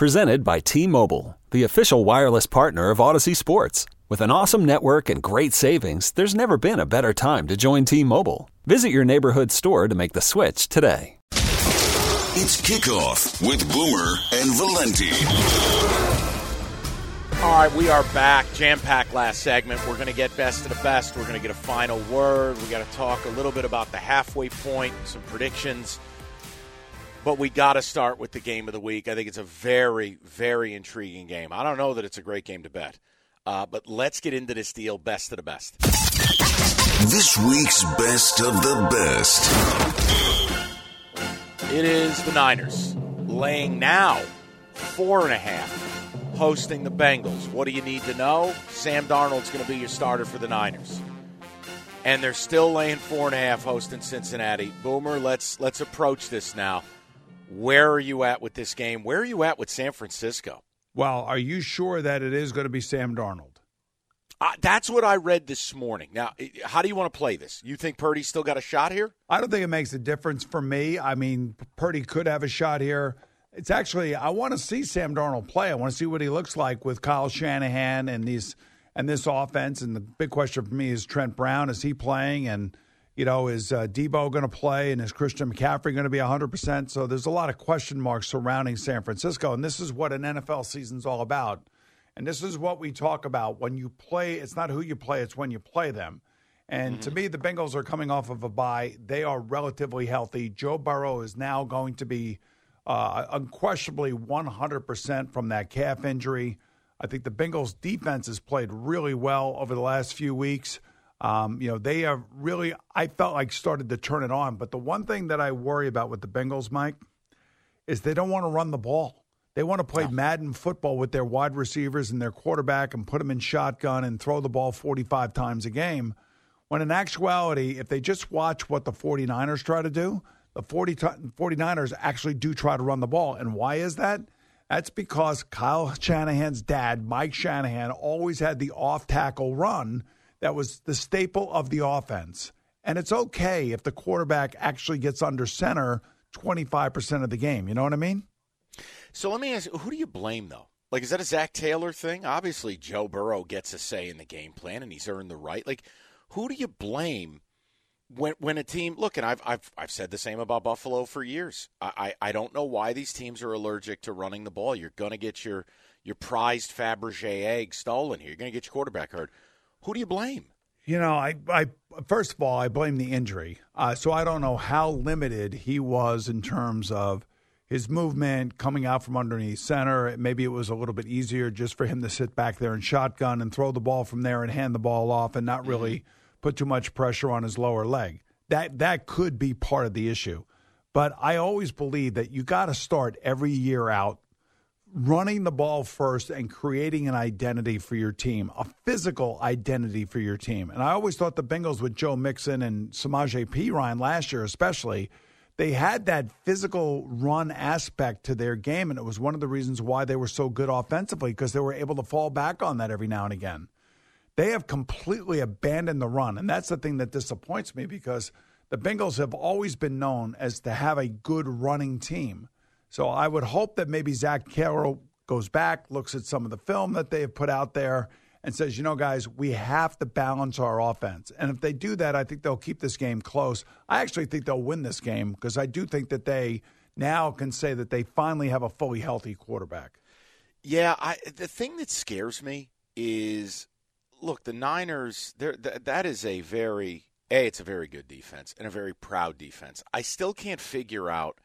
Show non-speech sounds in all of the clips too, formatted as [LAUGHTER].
Presented by T Mobile, the official wireless partner of Audacy Sports. With an awesome network and great savings, there's never been a better time to join T Mobile. Visit your neighborhood store to make the switch today. It's kickoff with Boomer and Valenti. All right, we are back. Jam packed last segment. We're going to get best of the best. We're going to get a final word. We got to talk a little bit about the halfway point, some predictions. But we got to start with the game of the week. I think it's a very, very intriguing game. I don't know that it's a great game to bet, uh, but let's get into this deal best of the best. This week's best of the best. It is the Niners laying now four and a half, hosting the Bengals. What do you need to know? Sam Darnold's going to be your starter for the Niners, and they're still laying four and a half, hosting Cincinnati. Boomer, let's let's approach this now. Where are you at with this game? Where are you at with San Francisco? Well, are you sure that it is going to be Sam Darnold? Uh, that's what I read this morning. Now, how do you want to play this? You think Purdy's still got a shot here? I don't think it makes a difference for me. I mean, Purdy could have a shot here. It's actually I want to see Sam Darnold play. I want to see what he looks like with Kyle Shanahan and these and this offense. And the big question for me is Trent Brown. Is he playing? And you know, is uh, Deebo going to play? And is Christian McCaffrey going to be 100%? So there's a lot of question marks surrounding San Francisco. And this is what an NFL season's all about. And this is what we talk about. When you play, it's not who you play, it's when you play them. And mm-hmm. to me, the Bengals are coming off of a bye. They are relatively healthy. Joe Burrow is now going to be uh, unquestionably 100% from that calf injury. I think the Bengals defense has played really well over the last few weeks. Um, you know, they have really, I felt like started to turn it on. But the one thing that I worry about with the Bengals, Mike, is they don't want to run the ball. They want to play no. Madden football with their wide receivers and their quarterback and put them in shotgun and throw the ball 45 times a game. When in actuality, if they just watch what the 49ers try to do, the 40 t- 49ers actually do try to run the ball. And why is that? That's because Kyle Shanahan's dad, Mike Shanahan, always had the off tackle run that was the staple of the offense. And it's okay if the quarterback actually gets under center 25% of the game. You know what I mean? So let me ask who do you blame, though? Like, is that a Zac Taylor thing? Obviously, Joe Burrow gets a say in the game plan, and he's earned the right. Like, who do you blame when when a team? Look, and I've I've I've said the same about Buffalo for years. I I, I don't know why these teams are allergic to running the ball. You're going to get your your prized Fabergé egg stolen here. You're going to get your quarterback hurt. Who do you blame? You know, I, I first of all, I blame the injury. Uh, so I don't know how limited he was in terms of his movement coming out from underneath center. Maybe it was a little bit easier just for him to sit back there and shotgun and throw the ball from there and hand the ball off and not really mm-hmm. put too much pressure on his lower leg. That that could be part of the issue. But I always believe that you got to start every year out running the ball first and creating an identity for your team, a physical identity for your team. And I always thought the Bengals with Joe Mixon and Samaje Perine last year, especially, they had that physical run aspect to their game. And it was one of the reasons why they were so good offensively because they were able to fall back on that every now and again. They have completely abandoned the run. And that's the thing that disappoints me because the Bengals have always been known as to have a good running team. So I would hope that maybe Zach Carroll goes back, looks at some of the film that they have put out there, and says, you know, guys, we have to balance our offense. And if they do that, I think they'll keep this game close. I actually think they'll win this game because I do think that they now can say that they finally have a fully healthy quarterback. Yeah, I the thing that scares me is look, the Niners, th- that is a very a it's a very good defense and a very proud defense. I still can't figure out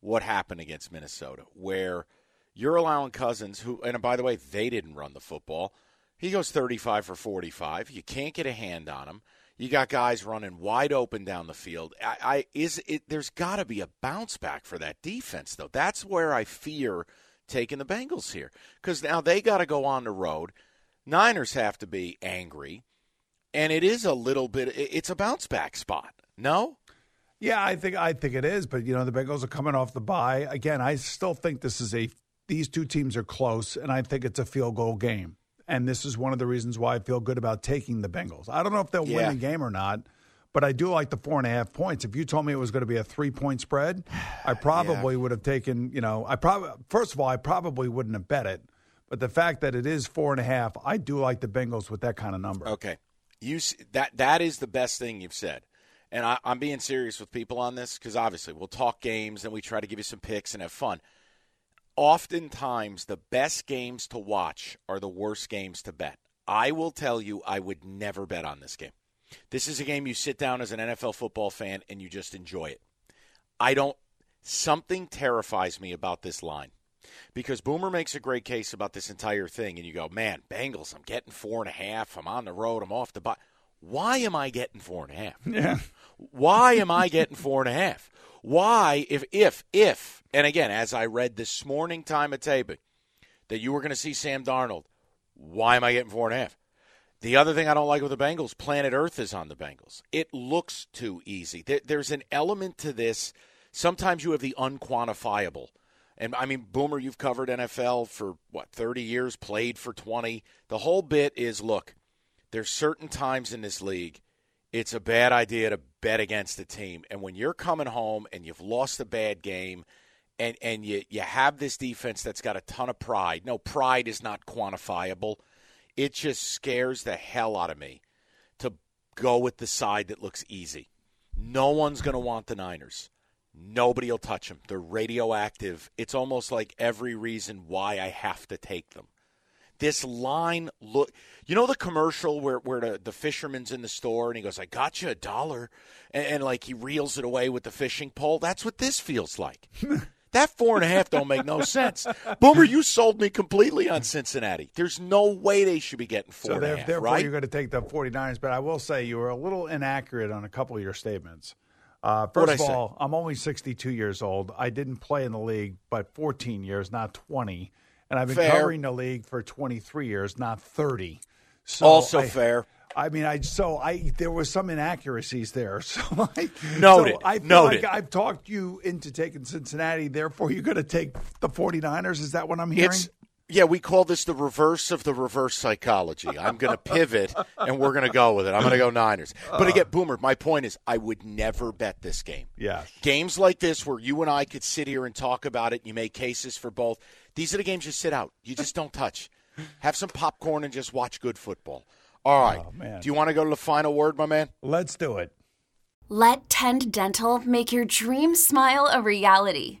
what happened against Minnesota where you're allowing Cousins who and by the way, they didn't run the football. He goes 35 for 45. You can't get a hand on him. You got guys running wide open down the field. I, I is it there's got to be a bounce back for that defense though. That's where I fear taking the Bengals here because now they got to go on the road. Niners have to be angry, and it is a little bit. It's a bounce back spot. No. Yeah, I think I think it is, but you know the Bengals are coming off the bye again. I still think this is a these two teams are close, and I think it's a field goal game. And this is one of the reasons why I feel good about taking the Bengals. I don't know if they'll Yeah. win the game or not, but I do like the four and a half points. If you told me it was going to be a three point spread, I [SIGHS] probably would have taken. You know, I probably first of all I probably wouldn't have bet it, but the fact that it is four and a half, I do like the Bengals with that kind of number. Okay, you that that is the best thing you've said, and I, I'm being serious with people on this because obviously we'll talk games and we try to give you some picks and have fun. Oftentimes, the best games to watch are the worst games to bet. I will tell you, I would never bet on this game. This is a game you sit down as an NFL football fan and you just enjoy it. I don't. Something terrifies me about this line because Boomer makes a great case about this entire thing, and you go, man, Bengals, I'm getting four and a half. I'm on the road. I'm off the bye. Why am I getting four and a half? Yeah. Why am I getting four and a half? Why, if, if, if, and again, as I read this morning time of taping, that you were going to see Sam Darnold, why am I getting four and a half? The other thing I don't like with the Bengals, planet Earth is on the Bengals. It looks too easy. There, there's an element to this. Sometimes you have the unquantifiable. And I mean, Boomer, you've covered NFL for what, 30 years, played for 20. The whole bit is look, there's certain times in this league it's a bad idea to bet against a team. And when you're coming home and you've lost a bad game and, and you, you have this defense that's got a ton of pride, no, pride is not quantifiable. It just scares the hell out of me to go with the side that looks easy. No one's going to want the Niners. Nobody will touch them. They're radioactive. It's almost like every reason why I have to take them this line look you know the commercial where, where the, the fisherman's in the store and he goes i got you a dollar and, and like he reels it away with the fishing pole that's what this feels like [LAUGHS] that four and a half don't make no sense boomer you sold me completely on cincinnati there's no way they should be getting four So and a half, therefore, right you're going to take the 49ers. But I will say you were a little inaccurate on a couple of your statements. Uh, What'd first of all, I'm only 62 years old. I didn't play in the league but 14 years, not 20. And I've been Fair. covering the league for 23 years, not 30. So also I- fair I mean, I so I there was some inaccuracies there. [LAUGHS] So I Noted. So I feel Noted. like I've talked you into taking Cincinnati. Therefore, you're going to take the 49ers. Is that what I'm hearing? It's yeah, we call this the reverse of the reverse psychology. I'm going to pivot and we're going to go with it. I'm going to go Niners. But again, uh. Boomer, my point is I would never bet this game. Yeah. Games like this where you and I could sit here and talk about it, you make cases for both. These are the games you sit out. You just don't touch. Have some popcorn and just watch good football. All right. Oh, man. Do you want to go to the final word, my man? Let's do it. Let Tend Dental make your dream smile a reality.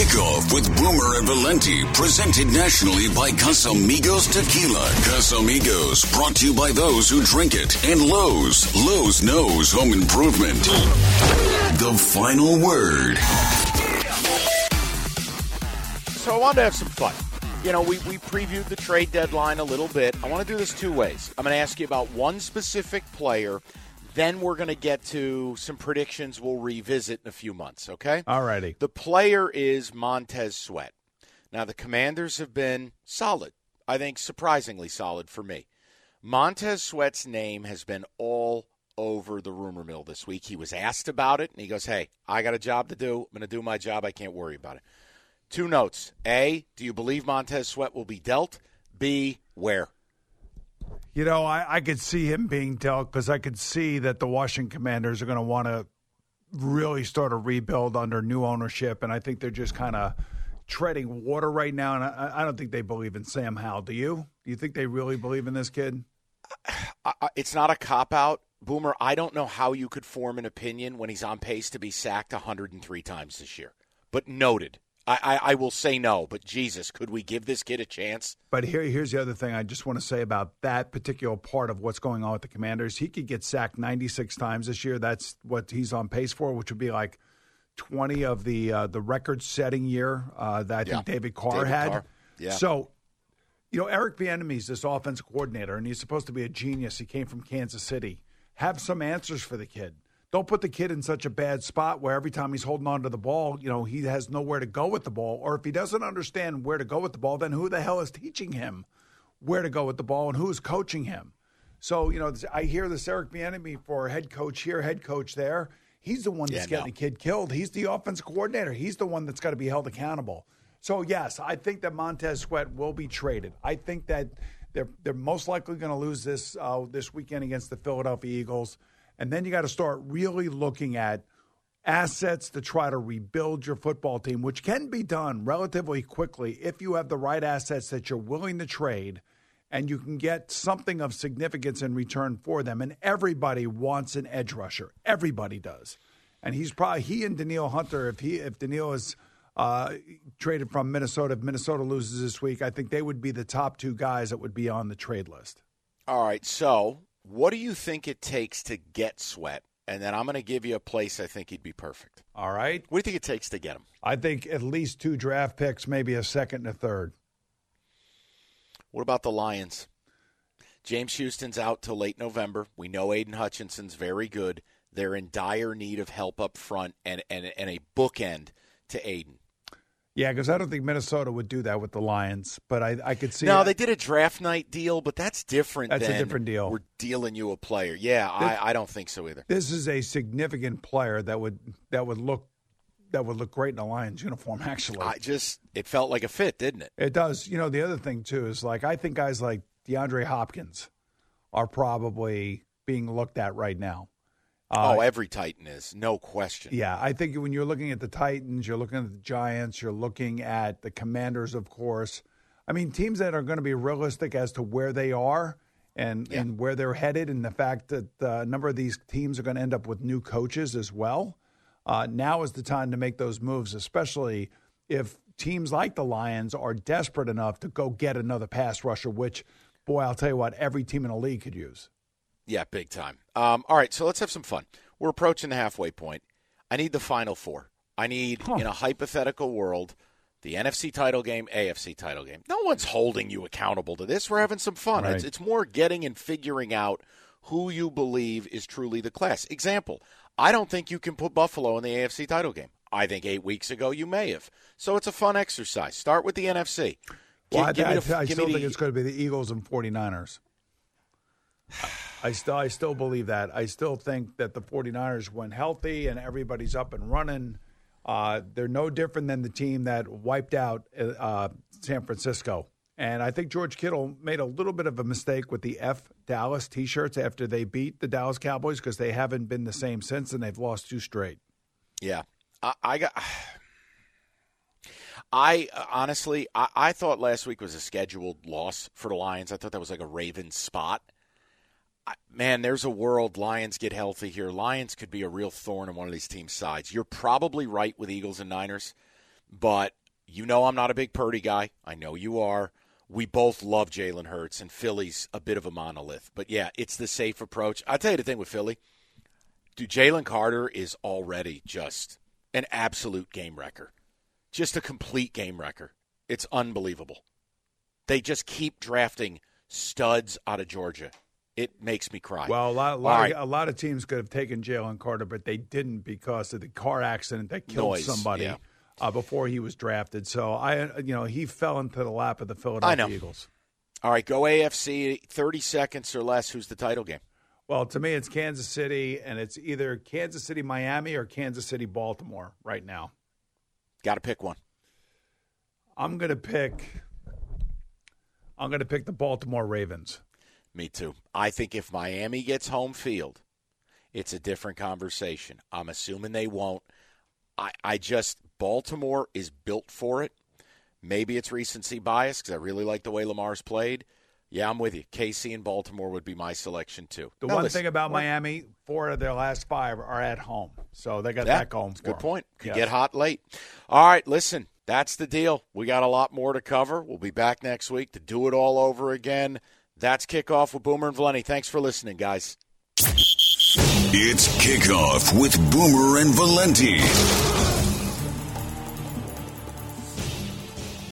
Kickoff with Boomer and Valenti, presented nationally by Casamigos Tequila. Casamigos, brought to you by those who drink it. And Lowe's. Lowe's knows home improvement. The final word. So I wanted to have some fun. You know, we, we previewed the trade deadline a little bit. I want to do this two ways. I'm going to ask you about one specific player, then we're going to get to some predictions we'll revisit in a few months, okay? All righty. The player is Montez Sweat. Now, the Commanders have been solid. I think surprisingly solid for me. Montez Sweat's name has been all over the rumor mill this week. He was asked about it, and he goes, Hey, I got a job to do. I'm going to do my job. I can't worry about it. Two notes. A, do you believe Montez Sweat will be dealt? B, where? You know, I, I could see him being dealt because I could see that the Washington Commanders are going to want to really start a rebuild under new ownership, and I think they're just kind of treading water right now. And I, I don't think they believe in Sam Howell. Do you? Do you think they really believe in this kid? [SIGHS] It's not a cop out, Boomer. I don't know how you could form an opinion when he's on pace to be sacked 103 times this year. But noted. I, I, I, will say no, but Jesus, could we give this kid a chance? But here, here's the other thing I just want to say about that particular part of what's going on with the Commanders. He could get sacked 96 times this year. That's what he's on pace for, which would be like 20 of the uh, the record-setting year uh, that I think yeah. David Carr David had. Carr. Yeah. So, you know, Eric Bieniemy's this offensive coordinator, and he's supposed to be a genius. He came from Kansas City. Have some answers for the kid don't put the kid in such a bad spot where every time he's holding on to the ball, you know, he has nowhere to go with the ball. Or if he doesn't understand where to go with the ball, then who the hell is teaching him where to go with the ball and who's coaching him? So, you know, I hear this Eric Bieniemy for head coach here, head coach there. He's the one that's yeah, getting no. the kid killed. He's the offensive coordinator. He's the one that's got to be held accountable. So, yes, I think that Montez Sweat will be traded. I think that they're they're most likely going to lose this uh, this weekend against the Philadelphia Eagles. And then you got to start really looking at assets to try to rebuild your football team, which can be done relatively quickly if you have the right assets that you're willing to trade and you can get something of significance in return for them. And everybody wants an edge rusher. Everybody does. And he's probably he and Danielle Hunter, if he if Danielle is uh, traded from Minnesota, if Minnesota loses this week, I think they would be the top two guys that would be on the trade list. All right. So what do you think it takes to get Sweat? And then I'm going to give you a place I think he'd be perfect. All right. What do you think it takes to get him? I think at least two draft picks, maybe a second and a third. What about the Lions? James Houston's out till late November. We know Aidan Hutchinson's very good. They're in dire need of help up front and, and, and a bookend to Aidan. Yeah, because I don't think Minnesota would do that with the Lions, but I, I could see. No, they did a draft night deal, but that's different. That's a different deal. We're dealing you a player. Yeah, this, I, I don't think so either. This is a significant player that would that would look that would look great in a Lions uniform. [LAUGHS] Actually, I just it felt like a fit, didn't it? It does. You know, the other thing too is like I think guys like DeAndre Hopkins are probably being looked at right now. Uh, oh, every Titan is, no question. Yeah, I think when you're looking at the Titans, you're looking at the Giants, you're looking at the Commanders, of course. I mean, teams that are going to be realistic as to where they are and, yeah. and where they're headed, and the fact that a number of these teams are going to end up with new coaches as well. Uh, now is the time to make those moves, especially if teams like the Lions are desperate enough to go get another pass rusher, which, boy, I'll tell you what, every team in the league could use. Yeah, big time. Um, all right, so let's have some fun. We're approaching the halfway point. I need the final four. I need, huh. in a hypothetical world, the NFC title game, AFC title game. No one's holding you accountable to this. We're having some fun. Right. It's, it's more getting and figuring out who you believe is truly the class. Example, I don't think you can put Buffalo in the AFC title game. I think eight weeks ago you may have. So it's a fun exercise. Start with the NFC. Well, I, I, I, still think it's going to be the Eagles and 49ers. I still I still believe that. I still think that the 49ers when healthy and everybody's up and running, uh, they're no different than the team that wiped out uh, San Francisco. And I think George Kittle made a little bit of a mistake with the F Dallas T-shirts after they beat the Dallas Cowboys because they haven't been the same since, and they've lost two straight. Yeah, I, I got. I honestly, I, I, thought last week was a scheduled loss for the Lions. I thought that was like a Ravens spot man, there's a world Lions get healthy here. Lions could be a real thorn in one of these teams' sides. You're probably right with Eagles and Niners, but you know I'm not a big Purdy guy. I know you are. We both love Jalen Hurts, and Philly's a bit of a monolith. But yeah, it's the safe approach. I'll tell you the thing with Philly. Dude, Jalen Carter is already just an absolute game wrecker. Just a complete game wrecker. It's unbelievable. They just keep drafting studs out of Georgia it makes me cry. Well, a lot, a lot, right. of, a lot of teams could have taken Jalen Carter, but they didn't because of the car accident that killed Noise, somebody yeah. uh, before he was drafted. So I, you know, he fell into the lap of the Philadelphia Eagles. All right, go AFC. Thirty seconds or less. Who's the title game? Well, to me, it's Kansas City, and it's either Kansas City, Miami, or Kansas City, Baltimore. Right now, got to pick one. I'm to pick. I'm going to pick the Baltimore Ravens. Me too. I think if Miami gets home field, it's a different conversation. I'm assuming they won't. I, I just, Baltimore is built for it. Maybe it's recency bias because I really like the way Lamar's played. Yeah, I'm with you. KC and Baltimore would be my selection too. The Now, one listen, thing about Miami, four of their last five are at home, so they got Yeah, that going. it's a For good them. point. Could Yes. get hot late. All right, listen, that's the deal. We got a lot more to cover. We'll be back next week to do it all over again. That's kickoff with Boomer and Valenti. Thanks for listening, guys. It's kickoff with Boomer and Valenti.